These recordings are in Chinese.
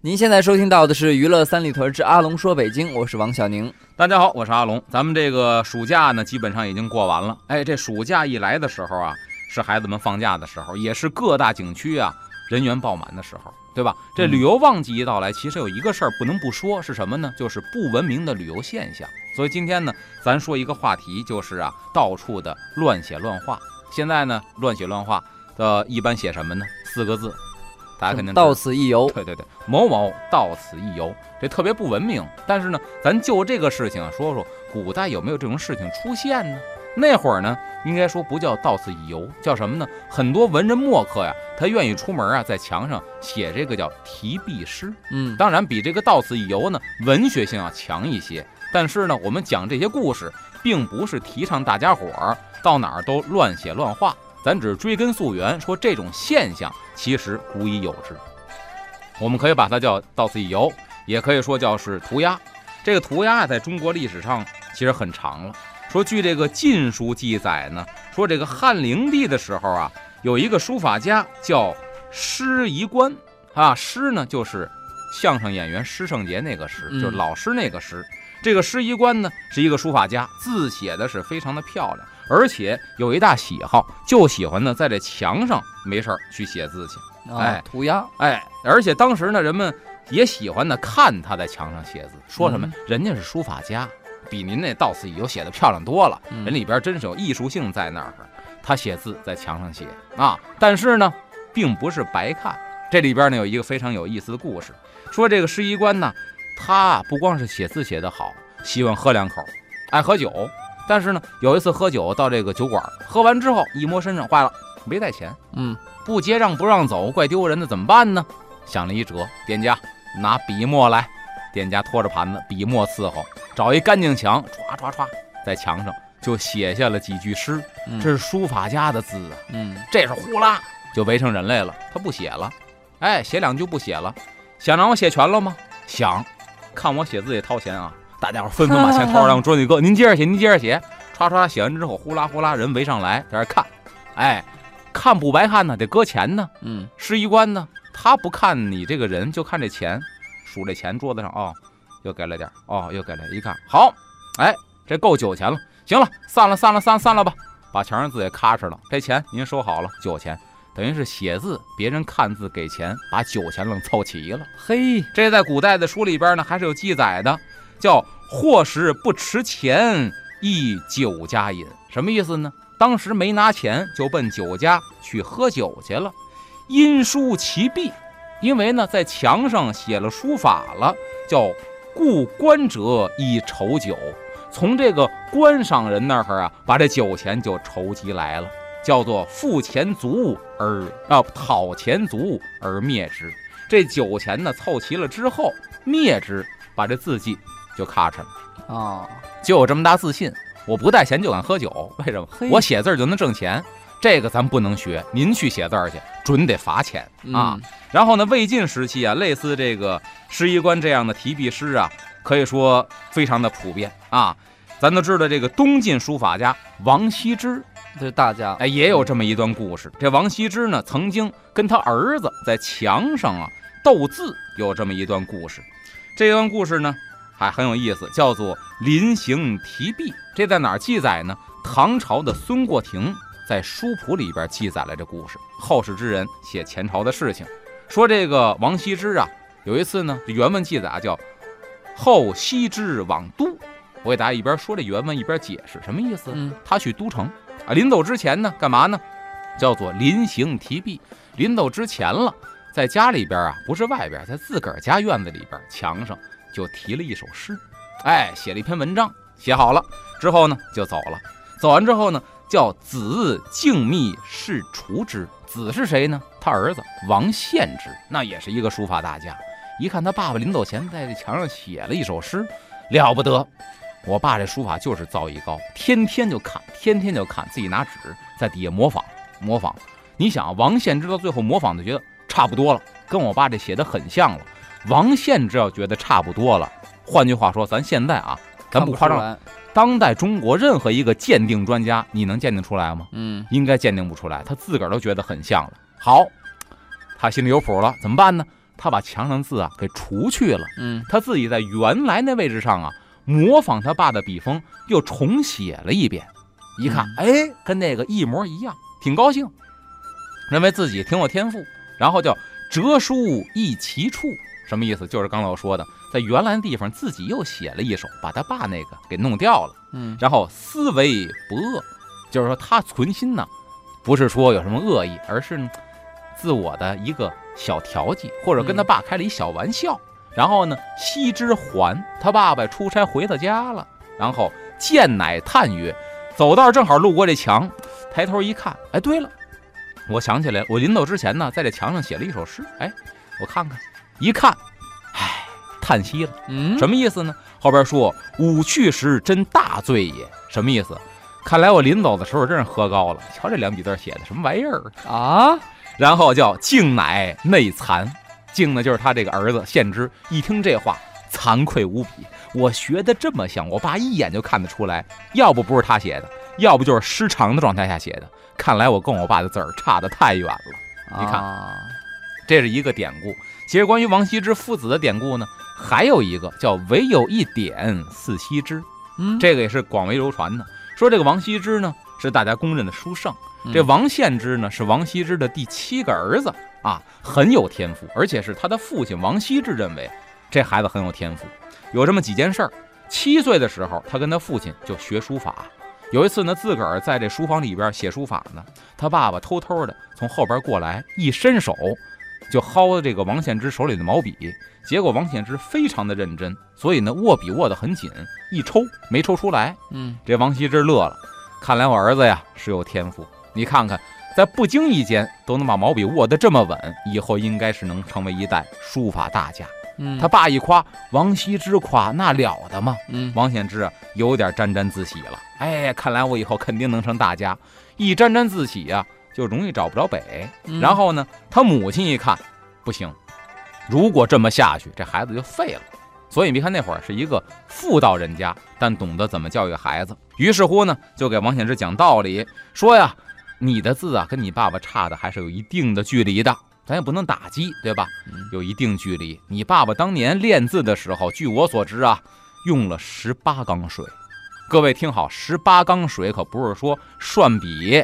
您现在收听到的是《娱乐三里屯之阿龙说北京》，我是王小宁。大家好，我是阿龙。咱们这个暑假呢，基本上已经过完了。哎，这暑假一来的时候啊，是孩子们放假的时候，也是各大景区啊人员爆满的时候，对吧？这旅游旺季一到来，其实有一个事儿不能不说，是什么呢？就是不文明的旅游现象。所以今天呢，咱说一个话题，就是啊，到处的乱写乱画。现在呢，乱写乱画的一般写什么呢？四个字。大家肯定到此一游，对对对，某某到此一游，这特别不文明。但是呢，咱就这个事情啊，说说古代有没有这种事情出现呢？那会儿呢，应该说不叫到此一游，叫什么呢？很多文人墨客呀，他愿意出门啊，在墙上写这个叫题壁诗。嗯，当然比这个到此一游呢，文学性要强一些。但是呢，我们讲这些故事，并不是提倡大家伙儿到哪儿都乱写乱画。咱只追根溯源，说这种现象其实古已有之。我们可以把它叫到此一游，也可以说叫是涂鸦。这个涂鸦在中国历史上其实很长了。说据这个《晋书》记载呢，说这个汉灵帝的时候啊，有一个书法家叫施夷观啊，施呢就是相声演员施圣杰那个施，就是老师那个施。这个施夷官呢是一个书法家，字写的是非常的漂亮。而且有一大喜好，就喜欢呢，在这墙上没事儿去写字去，哎，涂鸦，哎，而且当时呢，人们也喜欢呢看他在墙上写字，说什么？人家是书法家，比您那到此一游写的漂亮多了，人里边真是有艺术性在那儿。他写字在墙上写啊，但是呢，并不是白看。这里边呢有一个非常有意思的故事，说这个施衣官呢，他不光是写字写得好，喜欢喝两口，爱喝酒。但是呢，有一次喝酒到这个酒馆，喝完之后一摸身上，坏了，没带钱。嗯，不结账不让走，怪丢人的，怎么办呢？想了一辙，店家拿笔墨来。店家拖着盘子，笔墨伺候，找一干净墙，唰唰唰，在墙上就写下了几句诗。这是书法家的字啊。嗯，这是呼啦就围成人类了。他不写了，哎，写两句不写了。想让我写全了吗？想，看我写字也掏钱啊。大家伙纷纷把钱掏上 桌子里搁，您接着写，您接着写，唰唰写完之后，呼啦呼啦人围上来，在这看，哎，看不白看呢，得搁钱呢。嗯，施衣官呢，他不看你这个人，就看这钱，数这钱桌子上，哦，又给了点，哦，又给了，一看好，哎，这够酒钱了，行了，散了，散了，散散了吧，把墙上字也咔哧了，这钱您收好了，酒钱。等于是写字，别人看字给钱，把酒钱愣凑齐了。嘿，这在古代的书里边呢，还是有记载的。叫或时不持钱，亦酒家饮，什么意思呢？当时没拿钱，就奔酒家去喝酒去了。因书其壁，因为呢在墙上写了书法了，叫故官者以酬酒，从这个观赏人那儿啊，把这酒钱就筹集来了，叫做付钱足而啊讨钱足而灭之。这酒钱呢凑齐了之后灭之，把这字迹。就咔嚓了哦！就有这么大自信，我不带钱就敢喝酒，为什么？我写字就能挣钱，这个咱不能学。您去写字去，准得罚钱啊！然后呢，魏晋时期啊，类似这个诗衣官这样的提笔诗啊，可以说非常的普遍啊。咱都知道这个东晋书法家王羲之，这大家哎，也有这么一段故事。这王羲之呢，曾经跟他儿子在墙上啊斗字，有这么一段故事。这段故事呢。还很有意思，叫做《临行题壁》。这在哪儿记载呢？唐朝的孙过庭在书谱里边记载了这故事。后世之人写前朝的事情，说这个王羲之啊，有一次呢，这原文记载啊，叫“后羲之往都”。我给大家一边说这原文一边解释什么意思。嗯，他去都城啊，临走之前呢，干嘛呢？叫做临行题壁。临走之前了，在家里边啊，不是外边，在自个儿家院子里边墙上。就提了一首诗，哎，写了一篇文章，写好了之后呢，就走了。走完之后呢，叫子静谧是除之，子是谁呢？他儿子王献之，那也是一个书法大家。一看他爸爸临走前在这墙上写了一首诗，了不得。我爸这书法就是造诣高，天天就看，天天就看，自己拿纸在底下模仿模仿。你想，王献之到最后模仿的觉得差不多了，跟我爸这写的很像了。王献之要觉得差不多了，换句话说，咱现在啊，咱不夸张，当代中国任何一个鉴定专家，你能鉴定出来吗？嗯，应该鉴定不出来。他自个儿都觉得很像了。好，他心里有谱了，怎么办呢？他把墙上字啊给除去了。嗯，他自己在原来那位置上啊，模仿他爸的笔锋，又重写了一遍。一看，哎，跟那个一模一样，挺高兴，认为自己挺有天赋。然后叫折书一奇处，什么意思？就是刚才我说的，在原来的地方自己又写了一首，把他爸那个给弄掉了。嗯，然后思维不恶，就是说他存心呢，不是说有什么恶意，而是自我的一个小调剂，或者跟他爸开了一小玩笑。然后呢，惜之还他爸爸出差回到家了，然后见乃叹曰：“走道正好路过这墙，抬头一看，哎，对了。”我想起来了，我临走之前呢，在这墙上写了一首诗。哎，我看看，一看，唉，叹息了。嗯，什么意思呢？后边说“吾去时真大醉也”，什么意思？看来我临走的时候真是喝高了。瞧这两笔字写的什么玩意儿啊？然后叫“敬乃内惭”，敬呢就是他这个儿子献之。一听这话，惭愧无比。我学的这么像，我爸一眼就看得出来。要不不是他写的，要不就是失常的状态下写的。看来我跟我爸的字儿差得太远了。你看，这是一个典故。其实关于王羲之父子的典故呢，还有一个叫“唯有一点似羲之”，嗯，这个也是广为流传的。说这个王羲之呢，是大家公认的书圣；这王献之呢，是王羲之的第七个儿子啊，很有天赋，而且是他的父亲王羲之认为这孩子很有天赋。有这么几件事儿：七岁的时候，他跟他父亲就学书法。有一次呢，自个儿在这书房里边写书法呢，他爸爸偷偷的从后边过来，一伸手就薅这个王献之手里的毛笔。结果王献之非常的认真，所以呢握笔握得很紧，一抽没抽出来。嗯，这王羲之乐了，看来我儿子呀是有天赋。你看看，在不经意间都能把毛笔握得这么稳，以后应该是能成为一代书法大家。嗯，他爸一夸王羲之夸那了得吗？嗯，王献之啊有点沾沾自喜了。哎，看来我以后肯定能成大家。一沾沾自喜呀，就容易找不着北。然后呢，他母亲一看，不行，如果这么下去，这孩子就废了。所以你别看那会儿是一个妇道人家，但懂得怎么教育孩子。于是乎呢，就给王显之讲道理，说呀，你的字啊跟你爸爸差的还是有一定的距离的。咱也不能打击，对吧？有一定距离。你爸爸当年练字的时候，据我所知啊，用了十八缸水。各位听好，十八缸水可不是说涮笔。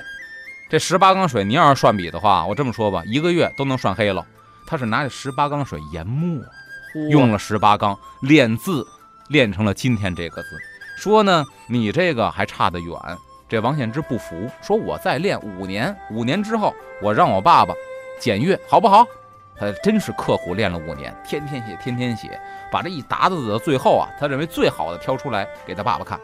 这十八缸水，你要是涮笔的话，我这么说吧，一个月都能涮黑了。他是拿着十八缸水研墨，用了十八缸练字，练成了今天这个字。说呢，你这个还差得远。这王献之不服，说我再练五年，五年之后我让我爸爸。检阅好不好？他真是刻苦练了五年，天天写，天天写，把这一沓子字的最后啊，他认为最好的挑出来给他爸爸看。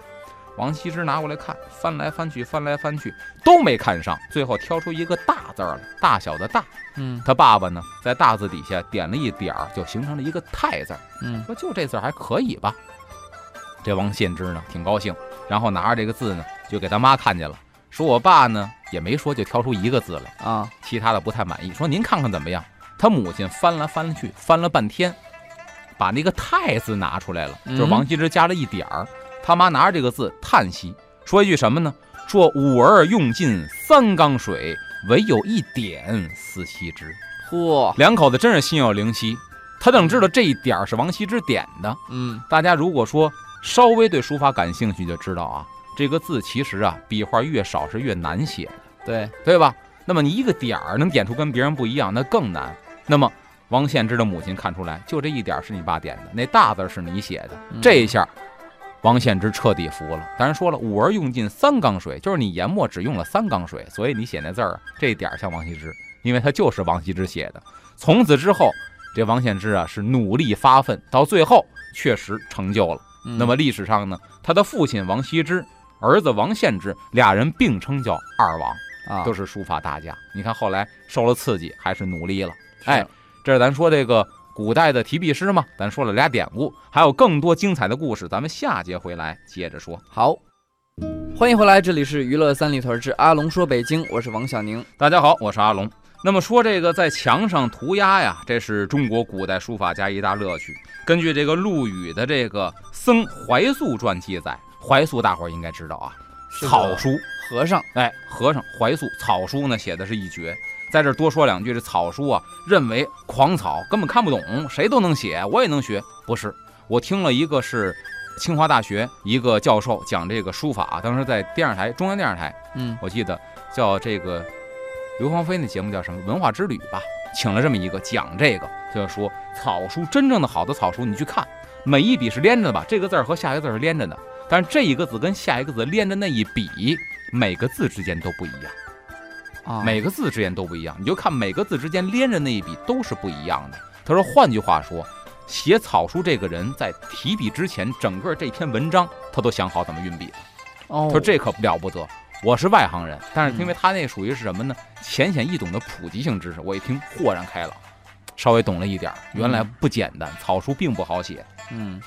王羲之拿过来看，翻来翻去，翻来翻去都没看上，最后挑出一个大字来，大小的大。嗯，他爸爸呢，在大字底下点了一点儿，就形成了一个太字。嗯，说就这字还可以吧？这王献之呢，挺高兴，然后拿着这个字呢，就给他妈看见了。说我爸呢也没说，就挑出一个字来啊，其他的不太满意。说您看看怎么样？他母亲翻来翻去，翻了半天，把那个太字拿出来了，就是王羲之加了一点儿。他妈拿着这个字叹息，说一句什么呢？说吾儿用尽三缸水，唯有一点思羲之。嚯，两口子真是心有灵犀。他等知道这一点是王羲之点的。嗯，大家如果说稍微对书法感兴趣，就知道啊。这个字其实啊，笔画越少是越难写的，对对吧？那么你一个点儿能点出跟别人不一样，那更难。那么王献之的母亲看出来，就这一点是你爸点的，那大字是你写的，这一下王献之彻底服了。当然说了，五儿用尽三缸水，就是你研墨只用了三缸水，所以你写那字儿这一点像王羲之，因为他就是王羲之写的。从此之后，这王献之啊是努力发奋，到最后确实成就了。那么历史上呢，他的父亲王羲之。儿子王献之，俩人并称叫二王。啊，都是书法大家。你看后来受了刺激，还是努力了。哎，这是咱说这个古代的提笔诗嘛，咱说了俩典故，还有更多精彩的故事，咱们下节回来接着说。好。欢迎回来，这里是娱乐三里屯之阿龙说北京，我是王小宁。大家好，我是阿龙。那么说这个在墙上涂鸦呀，这是中国古代书法家一大乐趣。根据这个陆羽的这个《僧怀素传》记载，怀素大伙儿应该知道啊，草书。和尚，哎，和尚怀素草书呢写的是一绝。在这儿多说两句，这草书啊，认为狂草根本看不懂，谁都能写，我也能学。不是，我听了一个是清华大学一个教授讲这个书法，当时在电视台中央电视台，嗯，我记得叫这个刘芳菲那节目叫什么《文化之旅》吧，请了这么一个讲这个，就是说草书真正的好的草书，你去看每一笔是连着的吧，这个字儿和下一个字儿是连着的，但是这一个字跟下一个字连着那一笔，每个字之间都不一样。啊，每个字之间都不一样，你就看每个字之间连着那一笔都是不一样的。他说，换句话说，写草书这个人在提笔之前，整个这篇文章他都想好怎么运笔了。哦，他说这可了不得。我是外行人，但是嗯因为他那属于是什么呢？浅显易懂的普及性知识，我一听豁然开朗，稍微懂了一点儿，原来不简单，草书并不好写。嗯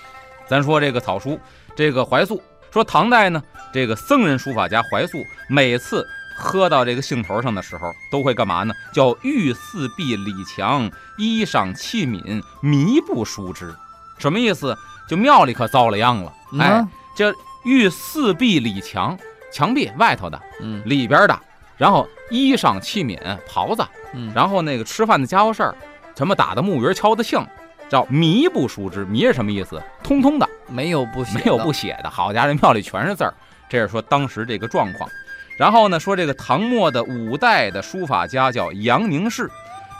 咱说这个草书，这个怀素说唐代呢，这个僧人书法家怀素每次喝到这个兴头上的时候，都会干嘛呢？叫欲四壁礼墙，衣裳器皿弥不舒之。什么意思？就庙里可遭了殃了。哎，啊这欲四壁礼墙，墙壁外头的，嗯里边的，然后衣裳器皿袍子，嗯，然后那个吃饭的家伙事儿，什么打的木鱼敲的磬，叫迷不熟之。迷是什么意思？通通的。没有不没有不写的。好家伙，这庙里全是字儿，这是说当时这个状况。然后呢，说这个唐末的五代的书法家叫杨凝式，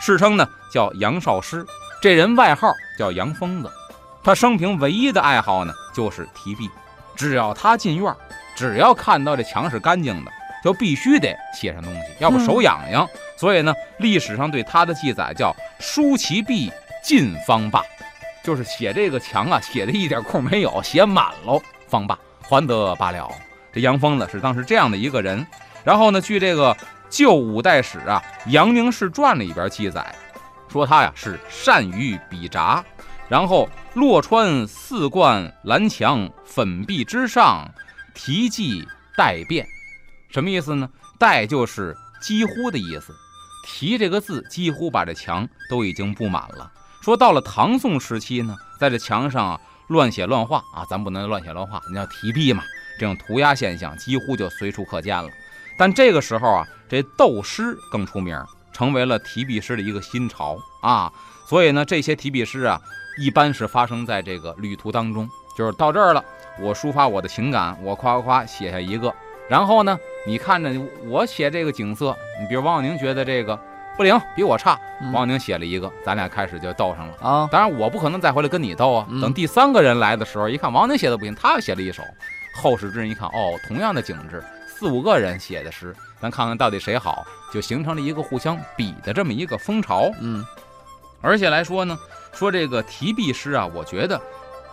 世称呢叫杨少师，这人外号叫杨疯子。他生平唯一的爱好呢就是提笔，只要他进院儿，只要看到这墙是干净的，就必须得写上东西，要不手痒痒。所以呢，历史上对他的记载叫“书其壁尽方罢”。就是写这个墙啊，写的一点空没有，写满喽，方罢，还得罢了。这杨疯子是当时这样的一个人。然后呢，据这个《旧五代史》啊，《杨凝式传》里边记载，说他呀是善于笔札，然后洛川四冠蓝墙粉壁之上，题记带变，什么意思呢？带就是几乎的意思，题这个字几乎把这墙都已经布满了。说到了唐宋时期呢，在这墙上乱写乱画啊，咱不能乱写乱画，你要提笔嘛，这种涂鸦现象几乎就随处可见了。但这个时候啊，这斗诗更出名，成为了提笔诗的一个新潮啊。所以呢，这些提笔诗啊，一般是发生在这个旅途当中，就是到这儿了，我抒发我的情感，我夸夸夸写下一个，然后呢，你看着我写这个景色，你比如王小宁觉得这个不灵，比我差，嗯王小宁写了一个，咱俩开始就斗上了。啊，当然，我不可能再回来跟你斗啊。嗯等第三个人来的时候，一看王宁写的不行，他又写了一首。后世之人一看，哦，同样的景致，四五个人写的诗，咱看看到底谁好，就形成了一个互相比的这么一个风潮。嗯而且来说呢，说这个提壁诗啊，我觉得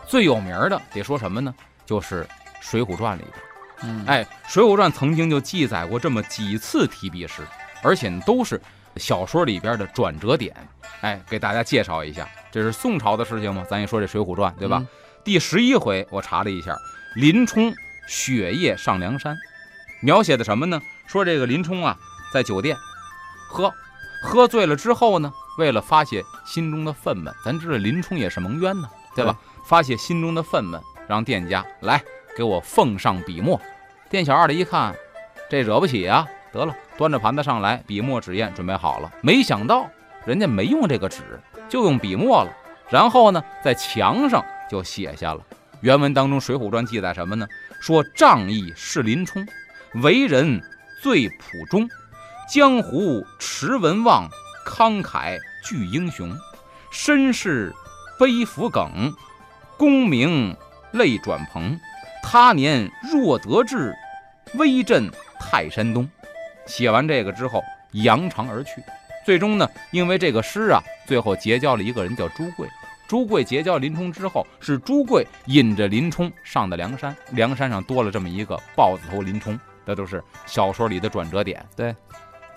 最有名的得说什么呢？就是《水浒传》里边。嗯，哎，《水浒传》曾经就记载过这么几次提壁诗，而且都是小说里边的转折点。哎，给大家介绍一下，这是宋朝的事情嘛？咱一说这《水浒传》，对吧？嗯第十一回我查了一下，林冲雪夜上梁山，描写的什么呢？说这个林冲啊，在酒店喝，喝醉了之后呢，为了发泄心中的愤懑，咱知道林冲也是蒙冤呢，对吧？发泄心中的愤懑，让店家来给我奉上笔墨。店小二的一看，这惹不起啊！得了，端着盘子上来，笔墨纸砚准备好了。没想到人家没用这个纸，就用笔墨了。然后呢，在墙上就写下了。原文当中，《水浒传》记载什么呢？说仗义是林冲，为人最朴忠，江湖持文望，慷慨聚英雄，身世悲浮梗，功名泪转蓬。他年若得志，威震泰山东。写完这个之后，扬长而去。最终呢，因为这个诗啊，最后结交了一个人叫朱贵。朱贵结交林冲之后，是朱贵引着林冲上的梁山，梁山上多了这么一个豹子头林冲。这都是小说里的转折点。对，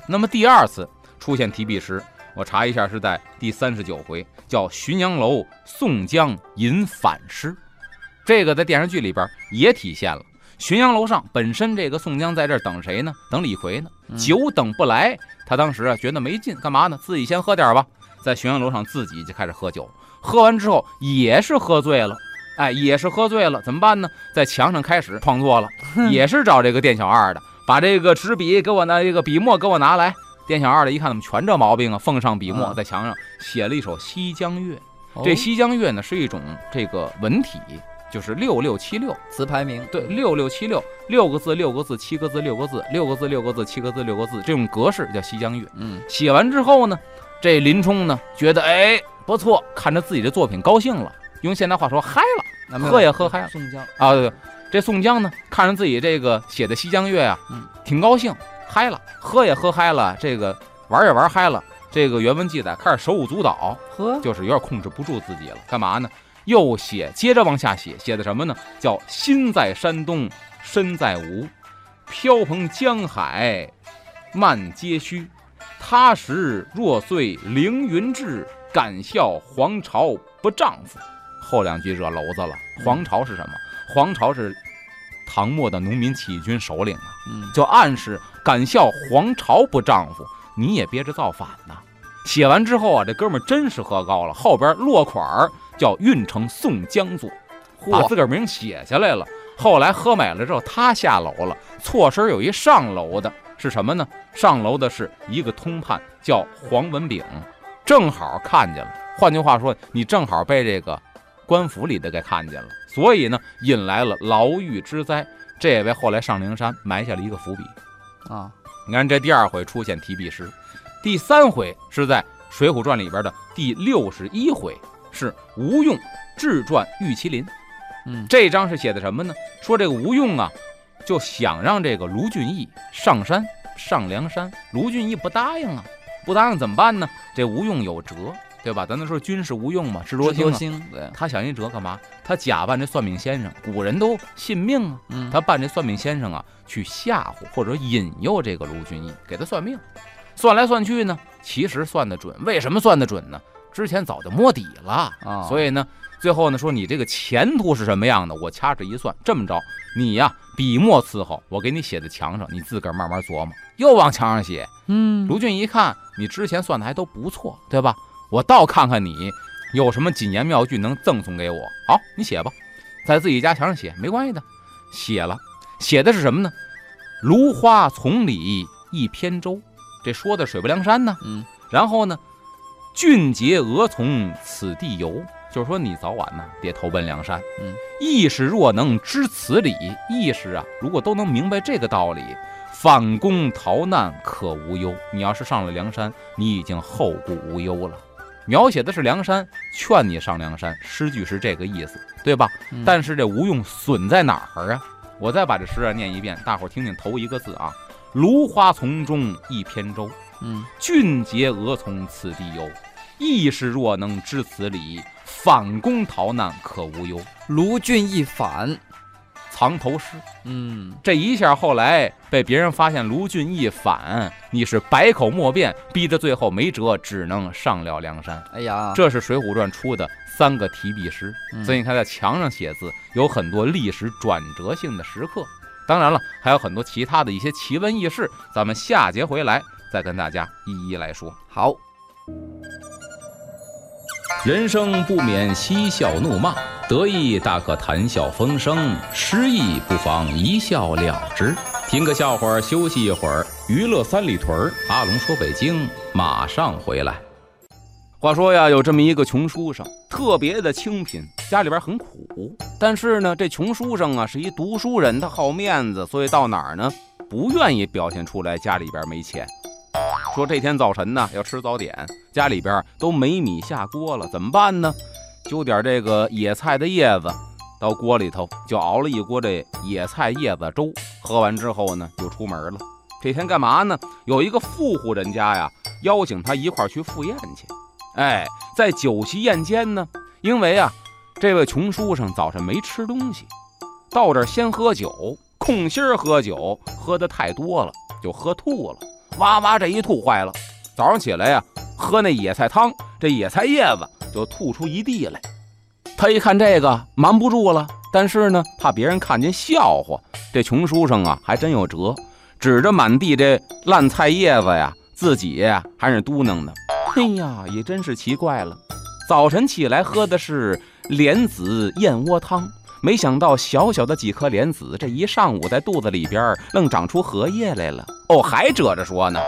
那么第二次出现提笔时，我查一下是在第三十九回，叫浔阳楼宋江吟反诗。这个在电视剧里边也体现了。浔阳楼上本身这个宋江在这儿等谁呢？等李逵呢？嗯久等不来，他当时啊觉得没劲，干嘛呢？自己先喝点吧，在浔阳楼上自己就开始喝酒。喝完之后也是喝醉了，哎，也是喝醉了，怎么办呢？在墙上开始创作了，也是找这个店小二的，把这个纸笔给我拿，这个笔墨给我拿来。店小二的一看怎么全这毛病啊，奉上笔墨嗯在墙上写了一首《西江月》。哦这西江月呢是一种这个文体，就是六六七六，词牌名，对，六六七六，六个字六个字，七个字六个字，六个字六个字，七个字六个字，这种格式叫西江月。嗯，写完之后呢，这林冲呢觉得哎不错，看着自己的作品高兴了，用现代话说嗨了喝也喝嗨了宋江，啊！对对，这宋江呢看着自己这个写的西江月啊，嗯，挺高兴，嗨了，喝也喝嗨了，这个玩也玩嗨了。这个原文记载开始手舞足蹈，呵，就是有点控制不住自己了。干嘛呢？又写，接着往下写，写的什么呢？叫心在山东，身在吴，飘蓬江海，漫皆虚。他时若遂凌云志，敢笑黄巢不丈夫。后两句惹娄子了。黄巢是什么？黄巢是唐末的农民起义军首领啊。嗯，就暗示敢笑黄巢不丈夫，你也憋着造反呐。写完之后啊，这哥们儿真是喝高了，后边落款儿叫运城宋江作，把，自个儿名写下来了。后来喝美了之后，他下楼了，错身有一上楼的，是什么呢？上楼的是一个通判，叫黄文炳，正好看见了。换句话说，你正好被这个官府里的给看见了，所以呢，引来了牢狱之灾。这也为后来上灵山埋下了一个伏笔。啊，你看这第二回出现提笔诗，第三回是在《水浒传》里边的第六十一回，是吴用智传玉麒麟。嗯，这章是写的什么呢？说这个吴用啊，就想让这个卢俊义上山上梁山，卢俊义不答应啊，不答应怎么办呢？这吴用有辙，对吧？咱都说军事吴用嘛，智多星啊。星，对，他想一辙干嘛？他假扮这算命先生，古人都信命啊。嗯，他扮这算命先生啊，去吓唬或者引诱这个卢俊义，给他算命。算来算去呢，其实算得准。为什么算得准呢？之前早就摸底了啊所以呢，最后呢说你这个前途是什么样的，我掐指一算，这么着，你呀笔墨伺候，我给你写在墙上，你自个儿慢慢琢磨。又往墙上写，嗯，卢俊一看你之前算的还都不错，对吧？我倒看看你有什么锦言妙句能赠送给我。好，你写吧，在自己家墙上写没关系的。写了，写的是什么呢？芦花丛里一扁舟，这说的水泊梁山呢。嗯，然后呢，俊杰俄从此地游，就是说你早晚呢得投奔梁山。嗯，义士若能知此理，义士啊，如果都能明白这个道理，反攻逃难可无忧。你要是上了梁山，你已经后顾无忧了。描写的是梁山，劝你上梁山，诗句是这个意思，对吧？嗯但是这吴用损在哪儿啊？我再把这诗啊念一遍，大伙儿听听头一个字啊：芦花丛中一扁舟。嗯，俊杰俄从此地游，义士若能知此理，反攻逃难可无忧。卢俊义反，藏头诗，嗯，这一下后来被别人发现卢俊义反，你是百口莫辩，逼得最后没辙，只能上了梁山。哎呀，这是《水浒传》出的三个提笔诗，嗯所以你看在墙上写字有很多历史转折性的时刻。当然了，还有很多其他的一些奇闻异事，咱们下节回来再跟大家一一来说。好，人生不免嬉笑怒骂，得意大可谈笑风生，失意不妨一笑了之。听个笑话，休息一会儿。娱乐三里屯儿，阿龙说北京，马上回来。话说呀，有这么一个穷书生，特别的清贫，家里边很苦。但是呢，这穷书生啊是一读书人，他好面子，所以到哪儿呢不愿意表现出来家里边没钱。说这天早晨呢要吃早点，家里边都没米下锅了，怎么办呢？揪点这个野菜的叶子到锅里头，就熬了一锅这野菜叶子粥。喝完之后呢，就出门了。这天干嘛呢？有一个富户人家呀，邀请他一块儿去赴宴去。哎，在酒席宴间呢，因为啊，这位穷书生早上没吃东西，到这儿先喝酒，空心儿喝酒，喝的太多了就喝吐了，哇哇这一吐坏了。早上起来呀，喝那野菜汤，这野菜叶子就吐出一地来。他一看这个，瞒不住了，但是呢，怕别人看见笑话，这穷书生啊还真有辙，指着满地这烂菜叶子呀，自己呀还是嘟囔呢：“哎呀，也真是奇怪了，早晨起来喝的是莲子燕窝汤。”没想到小小的几颗莲子，这一上午在肚子里边愣长出荷叶来了。哦，还遮着说呢。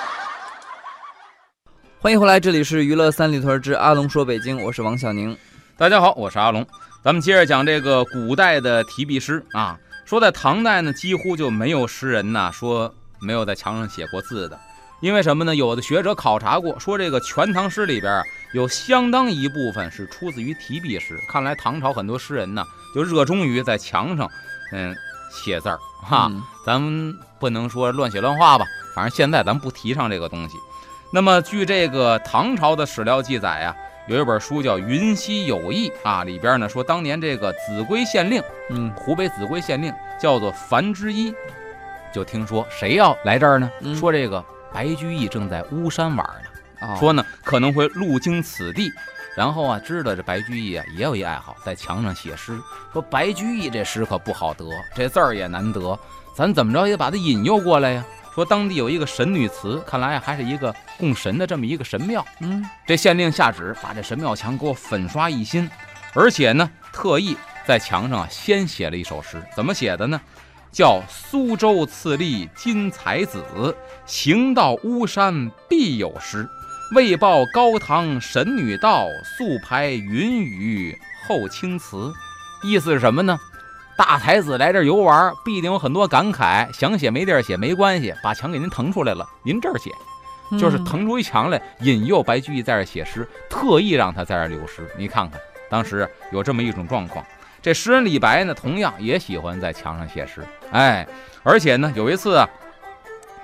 欢迎回来，这里是娱乐三里屯之阿龙说北京，我是王小宁。大家好，我是阿龙。咱们接着讲这个古代的提笔诗啊。说在唐代呢，几乎就没有诗人呐说没有在墙上写过字的。因为什么呢？有的学者考察过，说这个《全唐诗》里边。有相当一部分是出自于题壁诗，看来唐朝很多诗人呢，就热衷于在墙上，嗯，写字儿哈。咱们不能说乱写乱画吧，反正现在咱不提倡这个东西。那么，据这个唐朝的史料记载啊，有一本书叫《云溪有意》啊，里边呢说当年这个秭归县令，嗯，湖北秭归县令叫做樊之一，就听说谁要来这儿呢？说这个白居易正在巫山玩呢。说呢可能会路经此地，然后啊知道这白居易啊也有一爱好，在墙上写诗。说白居易这诗可不好得，这字儿也难得，咱怎么着也把它引诱过来呀。说当地有一个神女祠，看来还是一个供神的这么一个神庙。嗯，这县令下旨把这神庙墙给我粉刷一新，而且呢特意在墙上啊先写了一首诗，怎么写的呢？叫苏州次第金才子，行到巫山必有诗。为报高堂神女道，素排云雨后青词。意思是什么呢？大才子来这游玩，必定有很多感慨，想写没地儿写，没关系，把墙给您腾出来了，您这儿写，就是腾出一墙来，引诱白居易在这儿写诗，特意让他在这儿留诗。你看看，当时有这么一种状况。这诗人李白呢，同样也喜欢在墙上写诗。哎，而且呢，有一次啊，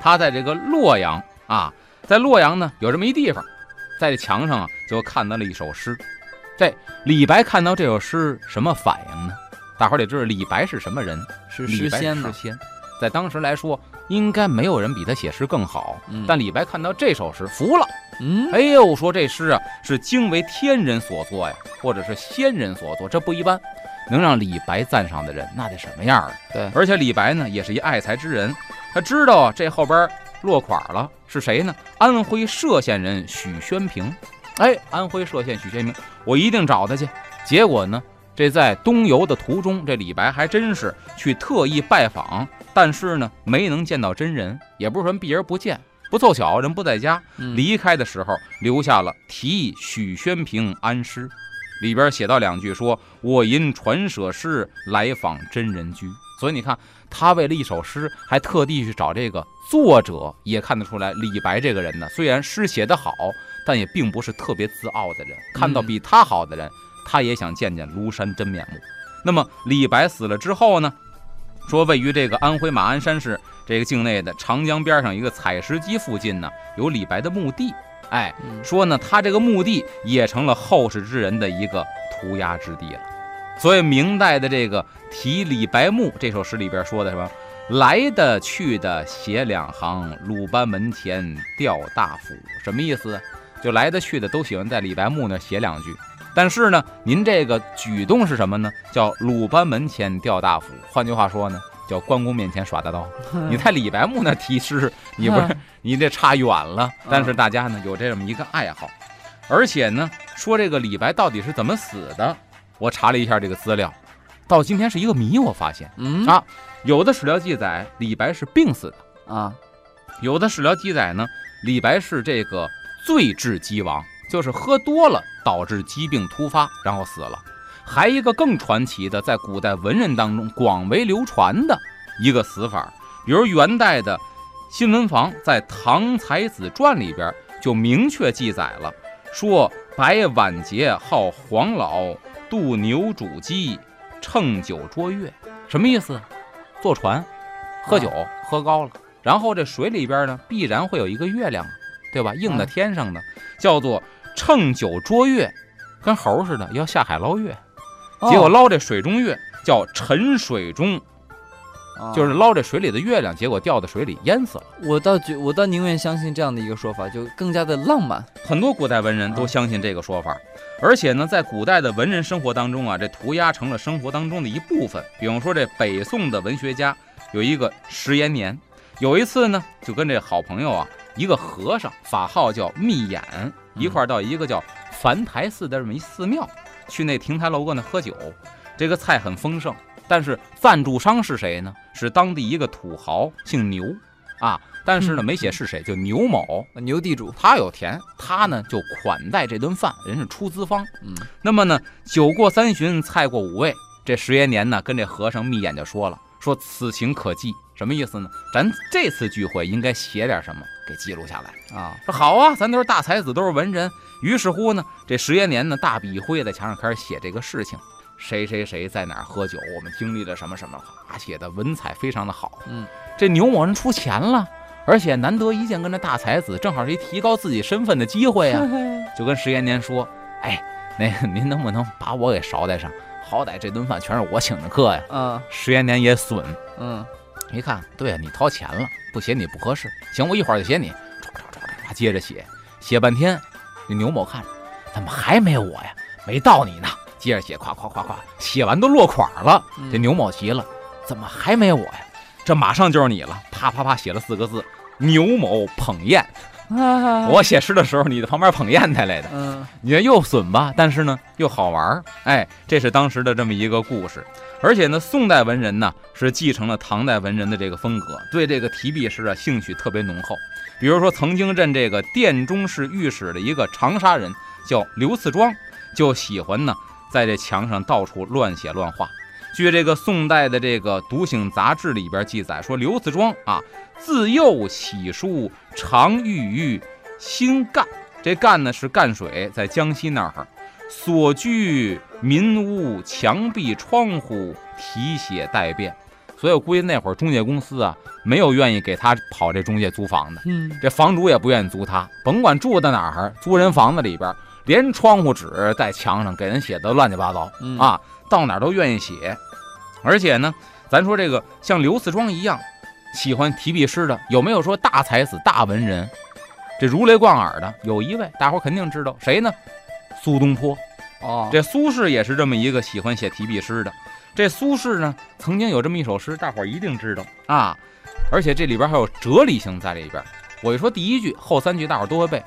他在这个洛阳啊。在洛阳呢，有这么一地方，在这墙上啊，就看到了一首诗。这李白看到这首诗，什么反应呢？大伙儿得知道，李白是什么人？是诗仙诗仙，在当时来说，应该没有人比他写诗更好。但李白看到这首诗，服了。嗯，哎呦，说这诗啊，是惊为天人所作呀，或者是仙人所作，这不一般。能让李白赞赏的人，那得什么样啊？对，而且李白呢，也是一爱才之人，他知道啊，这后边。落款了是谁呢？安徽歙县人许宣平。哎，安徽歙县许宣平，我一定找他去。结果呢，这在东游的途中，这李白还真是去特意拜访，但是呢，没能见到真人，也不是说避而不见，不凑巧人不在家。离开的时候留下了题许宣平安诗，里边写到两句，说我因传舍诗来访真人居。所以你看，他为了一首诗，还特地去找这个作者，也看得出来，李白这个人呢，虽然诗写得好，但也并不是特别自傲的人。看到比他好的人，他也想见见庐山真面目。那么李白死了之后呢，说位于这个安徽马鞍山市这个境内的长江边上一个采石矶附近呢，有李白的墓地。哎，说呢，他这个墓地也成了后世之人的一个涂鸦之地了。所以明代的这个题李白墓这首诗里边说的什么？来的去的写两行，鲁班门前吊大斧，什么意思？就来的去的都喜欢在李白墓那写两句。但是呢，您这个举动是什么呢？叫鲁班门前吊大斧。换句话说呢，叫关公面前耍大刀。你在李白墓那题诗，你不是 你这差远了。但是大家呢有这么一个爱好，而且呢说这个李白到底是怎么死的？我查了一下这个资料，到今天是一个谜。我发现，嗯啊，有的史料记载李白是病死的啊，有的史料记载呢，李白是这个醉致鸡亡，就是喝多了导致疾病突发，然后死了。还一个更传奇的，在古代文人当中广为流传的一个死法，比如元代的新闻房在《唐才子传》里边就明确记载了，说白晚节号黄老。渡牛渚鸡，乘酒捉月，什么意思？坐船，喝酒，喝高了，然后这水里边呢，必然会有一个月亮，对吧？映在天上的，叫做乘酒捉月，跟猴似的，要下海捞月。结果捞这水中月，叫沉水中啊就是捞这水里的月亮，结果掉到水里淹死了。我倒觉我倒宁愿相信这样的一个说法，就更加的浪漫。很多古代文人都相信这个说法，而且呢，在古代的文人生活当中啊，这涂鸦成了生活当中的一部分。比方说，这北宋的文学家有一个石延年，有一次呢，就跟这好朋友啊，一个和尚，法号叫密眼，一块儿到一个叫樊台寺的这么一寺庙，去那亭台楼阁那喝酒。这个菜很丰盛，但是赞助商是谁呢？是当地一个土豪，姓牛啊，但是呢没写是谁，就牛某。牛地主，他有田，他呢就款待这顿饭，人是出资方。嗯，那么呢，酒过三巡，菜过五味，这十爷年呢跟这和尚眯眼就说了，说此情可记，什么意思呢？咱这次聚会应该写点什么给记录下来。啊，说好啊，咱都是大才子，都是文人。于是乎呢，这十爷年呢大笔一挥，在墙上开始写这个事情，谁谁谁在哪儿喝酒，我们经历了什么什么，啊，写的文采非常的好。嗯，这牛某人出钱了。而且难得一见跟这大才子，正好是一提高自己身份的机会啊！就跟石延年说：“哎，那个您能不能把我给捎带上？好歹这顿饭全是我请的客呀。嗯，”石延年也损，嗯，一看，对呀，你掏钱了，不写你不合适。行，我一会儿就写你。唰唰唰唰，接着写，写半天，这牛某看着怎么还没有我呀？没到你呢。接着写，夸夸夸夸，写完都落款了。这牛某急了，怎么还没有我呀？这马上就是你了，啪啪啪写了四个字：牛某捧宴。啊，我写诗的时候，你在旁边捧砚台来的，嗯你这又损吧，但是呢又好玩儿，哎，这是当时的这么一个故事。而且呢，宋代文人呢是继承了唐代文人的这个风格，对这个提笔诗啊兴趣特别浓厚。比如说，曾经任这个殿中侍御史的一个长沙人叫刘次庄，就喜欢呢在这墙上到处乱写乱画。据这个宋代的这个《独醒杂志》里边记载说，刘次庄啊，自幼喜书，常寓于新干。这干呢是赣水，在江西那儿。所居民屋墙壁窗户题写代变，所以我估计那会儿中介公司啊，没有愿意给他跑这中介租房的，嗯，这房主也不愿意租他，甭管住在哪儿，租人房子里边，连窗户纸在墙上给人写的乱七八糟嗯啊，到哪儿都愿意写。而且呢，咱说这个像刘四庄一样喜欢提笔诗的，有没有说大才子、大文人？这如雷贯耳的有一位，大伙儿肯定知道谁呢？苏东坡。哦，这苏轼也是这么一个喜欢写提笔诗的。这苏轼呢，曾经有这么一首诗，大伙儿一定知道啊，而且这里边还有哲理性在里边。我一说第一句，后三句大伙儿都会背，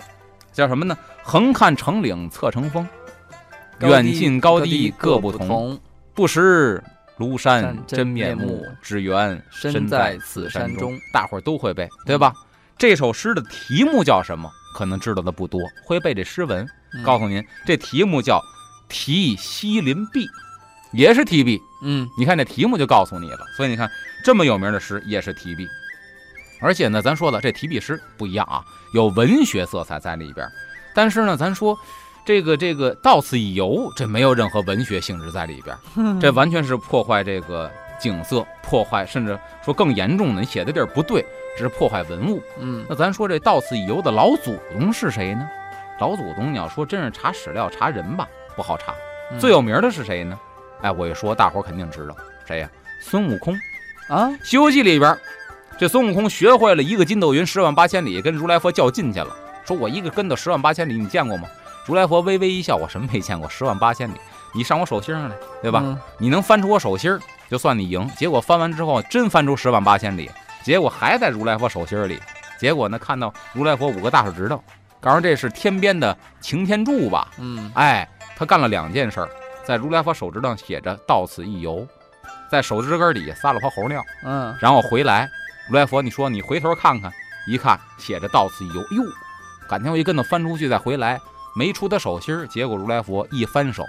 叫什么呢？横看成岭侧成峰，远近高低各不。同，不识庐山山真真面目，只缘身身在在此此山山中。大伙儿都会背，对吧？这首诗的题目叫什么？可能知道的不多，会背这诗文。告诉您，这题目叫《题西林壁》，也是题壁。嗯，你看这题目就告诉你了。所以你看，这么有名的诗也是题壁。而且呢，咱说了，这题壁诗不一样啊，有文学色彩在里边。但是呢，咱说这个这个到此一游，这没有任何文学性质在里边，嗯这完全是破坏这个景色，破坏甚至说更严重的，你写的地儿不对，只是破坏文物。嗯那咱说这到此一游的老祖宗是谁呢？老祖宗，你要说真是查史料查人吧，不好查。嗯最有名的是谁呢？哎，我一说，大伙儿肯定知道谁呀？孙悟空。《啊，西游记》里边，这孙悟空学会了一个筋斗云十万八千里，跟如来佛较劲去了。说我一个跟头十万八千里，你见过吗？如来佛微微一笑，我什么没见过？十万八千里，你上我手心上来，对吧？嗯你能翻出我手心儿，就算你赢。结果翻完之后，真翻出十万八千里，结果还在如来佛手心里。结果呢，看到如来佛五个大手指头，告诉这是天边的擎天柱吧？嗯哎，他干了两件事儿，在如来佛手指上写着“到此一游”，在手指根底下撒了泡猴尿，嗯，然后回来，如来佛你说你回头看看，一看写着“到此一游”，哟，感情我一跟头翻出去再回来，没出他手心儿，结果如来佛一翻手，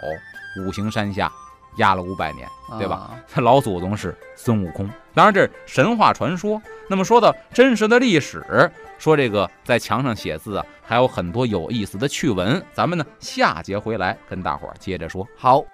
五行山下压了五百年，对吧？啊？他老祖宗是孙悟空，当然这是神话传说。那么说到真实的历史，说这个在墙上写字啊，还有很多有意思的趣闻。咱们呢下节回来跟大伙儿接着说。好，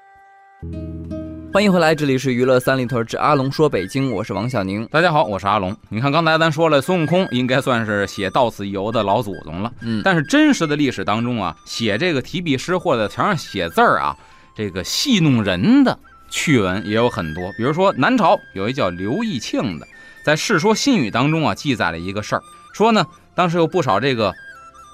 欢迎回来，这里是娱乐三里屯之阿龙说北京，我是王小宁。大家好，我是阿龙。你看刚才咱说了，孙悟空应该算是写到此一游的老祖宗了。嗯，但是真实的历史当中啊，写这个提笔诗或者在墙上写字儿啊，这个戏弄人的趣闻也有很多。比如说南朝有一叫刘义庆的，在《世说新语》当中啊记载了一个事儿，说呢当时有不少这个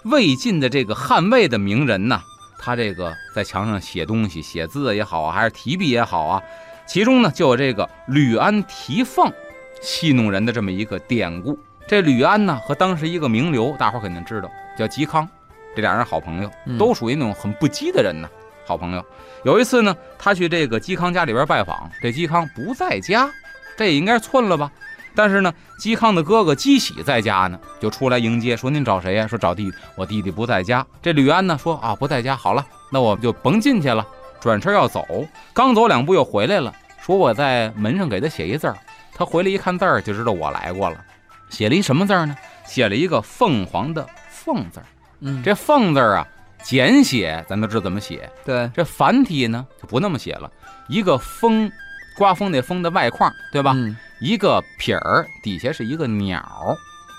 魏晋的这个汉魏的名人呐，他这个在墙上写东西、写字也好啊，还是提笔也好啊，其中呢就有这个吕安提凤戏弄人的这么一个典故。这吕安呢和当时一个名流，大伙儿肯定知道，叫嵇康，这俩人好朋友，嗯都属于那种很不羁的人呢。好朋友，有一次呢，他去这个嵇康家里边拜访，这嵇康不在家，这也应该是寸了吧？但是呢，嵇康的哥哥嵇喜在家呢，就出来迎接，说您找谁呀？说找弟弟，我弟弟不在家。这吕安呢说啊不在家，好了，那我就甭进去了，转身要走，刚走两步又回来了，说我在门上给他写一字儿，他回来一看字儿就知道我来过了，写了一什么字儿呢？写了一个凤凰的凤字儿。嗯，这凤字儿啊，简写咱都知道怎么写，对，这繁体呢就不那么写了，一个风，刮风那风的外框，对吧？嗯一个撇儿底下是一个鸟，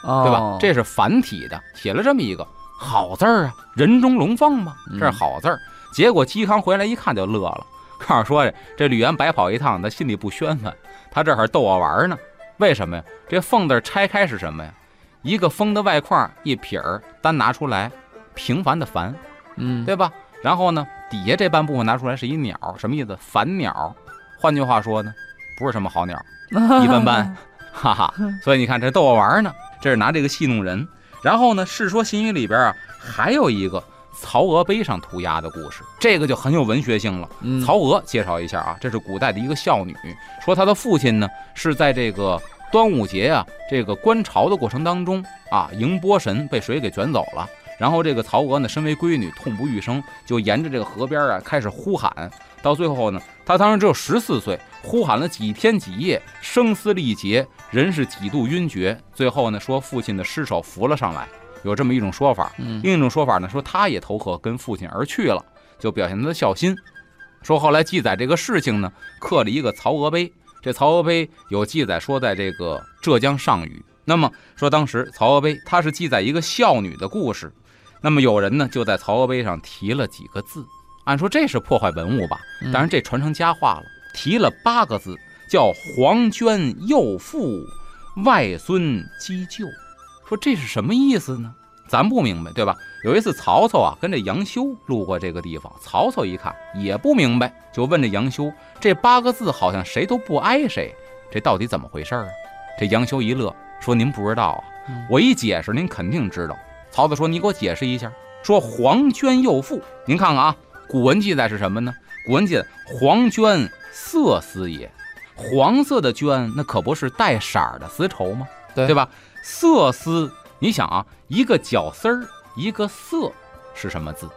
哦，对吧？这是繁体的，写了这么一个好字儿啊，人中龙凤嘛，嗯这是好字儿。结果嵇康回来一看就乐了，告诉说这吕岩白跑一趟，他心里不宣愤，他这会儿逗我玩儿呢。为什么呀？这凤字儿拆开是什么呀？一个风的外框一撇儿单拿出来，平凡的凡，嗯，对吧？然后呢，底下这半部分拿出来是一鸟，什么意思？凡鸟。换句话说呢，不是什么好鸟。一般般，哈哈。所以你看，这逗我玩呢，这是拿这个戏弄人。然后呢，《世说新语》里边啊，还有一个曹娥碑上涂鸦的故事，这个就很有文学性了。嗯曹娥介绍一下啊，这是古代的一个孝女，说她的父亲呢是在这个端午节啊这个观潮的过程当中啊，迎波神被水给卷走了。然后这个曹娥呢，身为闺女，痛不欲生，就沿着这个河边啊开始呼喊。到最后呢，他当时只有十四岁，呼喊了几天几夜，声嘶力竭，人是几度晕厥。最后呢，说父亲的尸首浮了上来，有这么一种说法。嗯另一种说法呢，说他也投河跟父亲而去了，就表现他的孝心。说后来记载这个事情呢，刻了一个曹娥碑。这曹娥碑有记载说，在这个浙江上虞。那么说当时曹娥碑它是记载一个孝女的故事。那么有人呢就在曹娥碑上提了几个字，按说这是破坏文物吧，嗯当然这传成佳话了，提了八个字，叫黄娟幼妇，外孙姬舅。说这是什么意思呢？咱不明白，对吧？有一次曹操啊跟着杨修路过这个地方，曹操一看也不明白，就问这杨修：“这八个字好像谁都不挨谁，这到底怎么回事啊？”这杨修一乐，说：“您不知道啊嗯，我一解释您肯定知道。”曹操说：“你给我解释一下。”说黄娟幼妇，您看看啊，古文记载是什么呢？古文记载黄绢色丝也，黄色的绢那可不是带色儿的丝绸吗？对对吧？色丝，你想啊，一个绞丝儿，一个色，是什么字？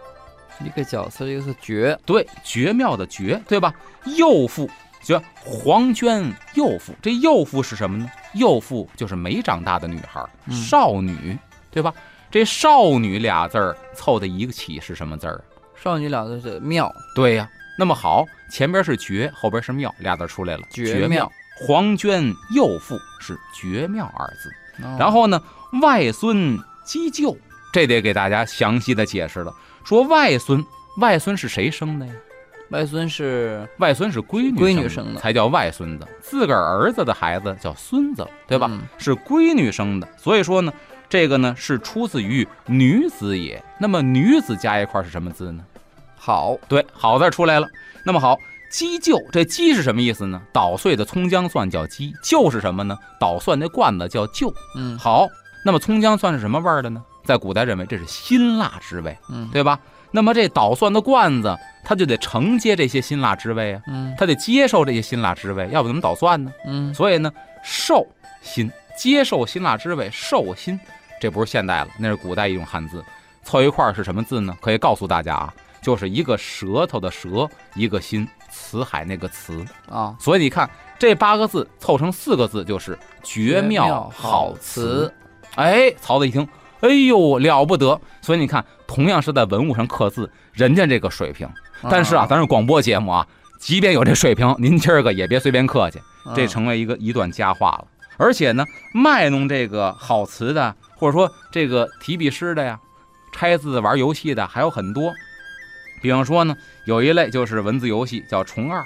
一个绞丝，一个是绝，对，绝妙的绝，对吧？幼妇，就黄绢幼妇，这幼妇是什么呢？幼妇就是没长大的女孩，嗯少女，对吧？这少女俩字儿凑在一起是什么字儿？少女俩字是妙，对呀、那么好，前边是绝，后边是妙，俩字出来了，绝妙。黄娟幼妇是绝妙二字。哦然后呢，外孙姬舅，这得给大家详细的解释了。说外孙，外孙是谁生的呀？外孙是外孙是闺女闺女生的才叫外孙子，自个儿儿子的孩子叫孙子，对吧？嗯是闺女生的，所以说呢，这个呢是出自于女子也。那么女子加一块儿是什么字呢？好，对，好字出来了。那么好，鸡臼，这鸡是什么意思呢？捣碎的葱姜蒜叫鸡，臼是什么呢？捣蒜那罐子叫臼。嗯好，那么葱姜蒜是什么味儿的呢？在古代认为这是辛辣之味，嗯对吧？那么这捣蒜的罐子，它就得承接这些辛辣之味啊，嗯它得接受这些辛辣之味，要不怎么捣蒜呢？嗯所以呢，受辛，接受辛辣之味，受辛，这不是现代了，那是古代一种汉字，凑一块儿是什么字呢？可以告诉大家啊，就是一个舌头的舌，一个心，辞海那个辞。啊，所以你看这八个字凑成四个字，就是绝妙妙好词词。哎，曹子一听，哎呦了不得！所以你看，同样是在文物上刻字，人家这个水平。但是啊，咱是广播节目啊，即便有这水平，您今儿个也别随便客气。这嗯成为一个一段佳话了。而且呢，卖弄这个好词的，或者说这个提笔诗的呀，拆字玩游戏的还有很多。比方说呢，有一类就是文字游戏叫虫二，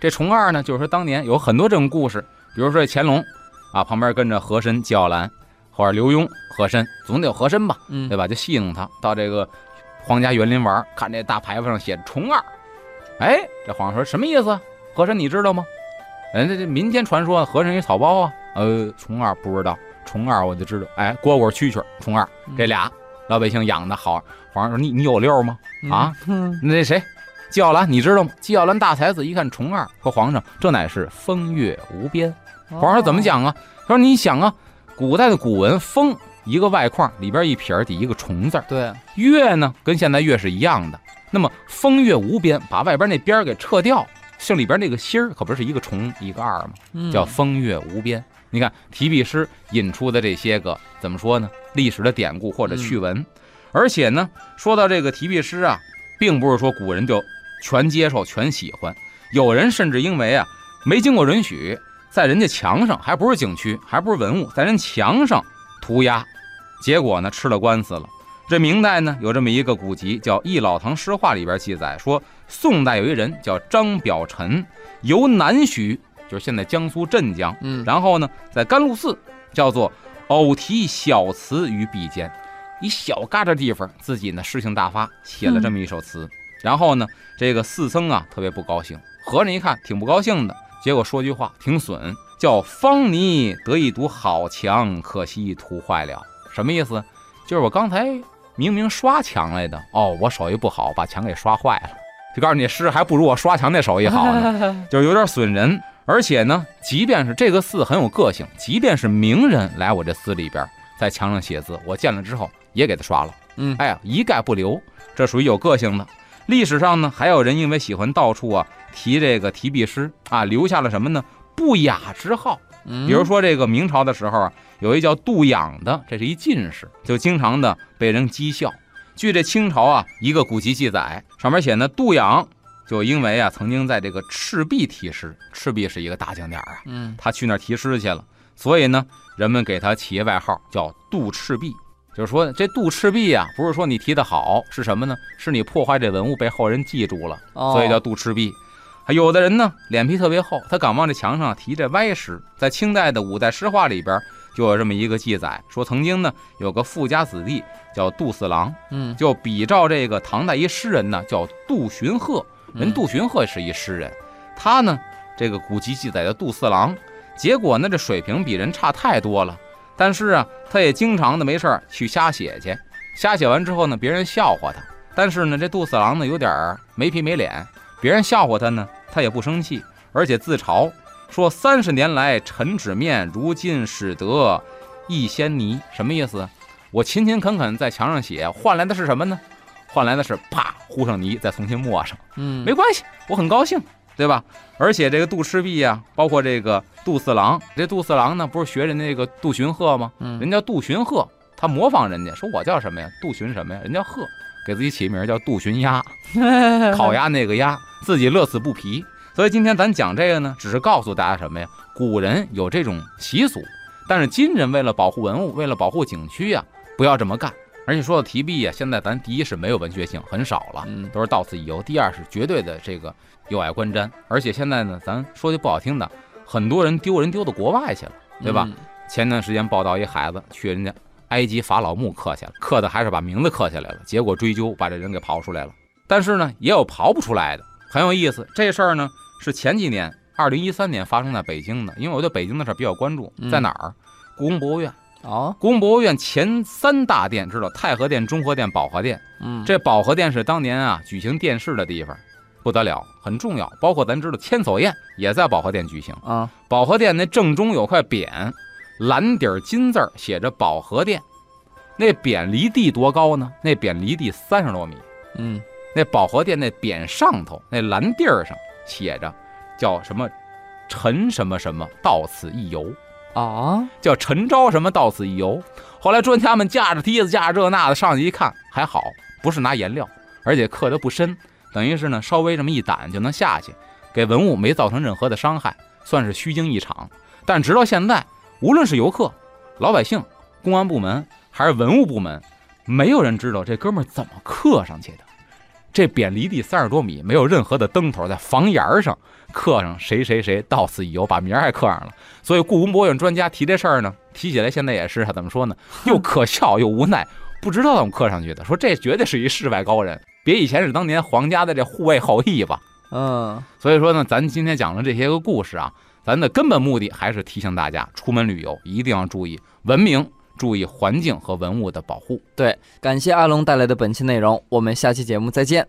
这虫二呢，就是说当年有很多这种故事，比如说乾隆啊，旁边跟着和珅纪晓岚，或者刘墉和珅，总得有和珅吧，嗯。对吧？就戏弄他到这个皇家园林玩，看这大牌坊上写着重二，哎，这皇上说什么意思？啊？和珅你知道吗？人家这民间传说和珅一草包啊，呃，虫二不知道，虫二我就知道，哎，蝈蝈蛐蛐虫二这俩老百姓养的好，皇上说你你有溜吗？啊，嗯 那谁，纪晓岚你知道吗？纪晓岚大才子一看重二，和皇上这乃是风月无边。皇上说怎么？讲啊？他说你想啊，古代的古文风一个外框里边一撇儿底一个虫字，对，月呢跟现在月是一样的。那么风月无边，把外边那边儿给撤掉，剩里边那个心儿可不是一个虫一个二吗？嗯叫风月无边。你看提笔诗引出的这些个怎么说呢？历史的典故或者趣闻，而且呢，说到这个提笔诗啊，并不是说古人就全接受、全喜欢，有人甚至因为啊没经过允许，在人家墙上，还不是景区，还不是文物，在人墙上涂鸦，结果呢吃了官司了。这明代呢有这么一个古籍叫《忆老唐诗话》，里边记载说，宋代有一人叫张表臣，由南徐，就是现在江苏镇江，嗯，然后呢，在甘露寺叫做偶题小词于壁间，一小旮旯地方，自己呢诗兴大发，写了这么一首词。然后呢，这个寺僧啊特别不高兴，和尚一看挺不高兴的，结果说句话挺损，叫方泥得一堵好墙，可惜涂坏了。什么意思？就是我刚才明明刷墙来的，哦，我手艺不好，把墙给刷坏了。就告诉你，诗还不如我刷墙那手艺好呢。就是有点损人。而且呢，即便是这个寺很有个性，即便是名人来我这寺里边，在墙上写字，我见了之后也给他刷了。嗯哎呀，一概不留，这属于有个性的。历史上呢，还有人因为喜欢到处啊提这个提笔诗啊，留下了什么呢？不雅之号。嗯比如说这个明朝的时候啊，有一叫杜养的，这是一进士，就经常的被人讥笑。据这清朝啊一个古籍记载，上面写呢，杜养就因为啊曾经在这个赤壁题诗，赤壁是一个大景点啊，嗯他去那儿题诗去了，所以呢，人们给他起一外号叫杜赤壁。就是说，这杜赤壁啊，不是说你提的好，是什么呢？是你破坏这文物被后人记住了，哦所以叫杜赤壁。还有的人呢，脸皮特别厚，他敢往这墙上提这歪诗。在清代的五代诗话里边，就有这么一个记载，说曾经呢有个富家子弟叫杜四郎，嗯就比照这个唐代一诗人呢叫杜荀鹤，人嗯杜荀鹤是一诗人，他呢这个古籍记载的杜四郎，结果呢这水平比人差太多了。但是啊，他也经常的没事儿去瞎写去，瞎写完之后呢，别人笑话他。但是呢，这杜四郎呢有点儿没皮没脸，别人笑话他呢，他也不生气，而且自嘲说三十年来陈纸面，如今使得一仙泥，什么意思？我勤勤恳恳在墙上写，换来的是什么呢？换来的是啪糊上泥，再重新抹上。嗯没关系，我很高兴，对吧？而且这个杜赤壁啊、包括这个杜四郎，这杜四郎呢，不是学人家那个杜荀鹤吗？嗯人叫杜荀鹤，他模仿人家，说我叫什么呀？杜荀什么呀？人叫鹤，给自己起名叫杜荀鸭，烤鸭那个鸭，自己乐此不疲。所以今天咱讲这个呢，只是告诉大家什么呀？古人有这种习俗，但是今人为了保护文物，为了保护景区呀、不要这么干。而且说到提壁呀，现在咱第一是没有文学性，很少了。嗯都是到此一游。第二是绝对的这个有碍观瞻，而且现在呢，咱说句不好听的，很多人丢人丢到国外去了，对吧？嗯前段时间报道一孩子去人家埃及法老墓刻下了，刻的还是把名字刻下来了，结果追究把这人给刨出来了。但是呢，也有刨不出来的，很有意思。这事儿呢是前几年，二零一三年发生在北京的，因为我对北京的事儿比较关注，嗯在哪儿？故宫博物院。哦故宫博物院前三大殿知道太和殿、中和殿、保和殿。嗯这保和殿是当年啊举行殿试的地方，不得了，很重要。包括咱知道千叟宴也在保和殿举行。啊保和殿那正中有块匾，蓝底儿金字儿写着保和殿。那匾离地多高呢？那匾离地三十多米。嗯那保和殿那匾上头那蓝地儿上写着叫什么陈什么什么到此一游。啊叫陈昭什么到此一游。后来专家们架着梯子，架着这那的上去一看，还好不是拿颜料，而且刻的不深，等于是呢稍微这么一掸就能下去，给文物没造成任何的伤害，算是虚惊一场。但直到现在，无论是游客、老百姓、公安部门还是文物部门，没有人知道这哥们儿怎么刻上去的。这边离地三十多米，没有任何的灯头，在房檐上刻上谁谁谁到此一游，把名儿还刻上了。所以故宫博物院专家提这事儿呢，提起来现在也是怎么说呢？又可笑又无奈，不知道怎么刻上去的。说这绝对是一世外高人，别以前是当年皇家的这护卫后裔吧？嗯，所以说呢，咱今天讲的这些个故事啊，咱的根本目的还是提醒大家，出门旅游一定要注意文明，注意环境和文物的保护。对，感谢阿龙带来的本期内容，我们下期节目再见。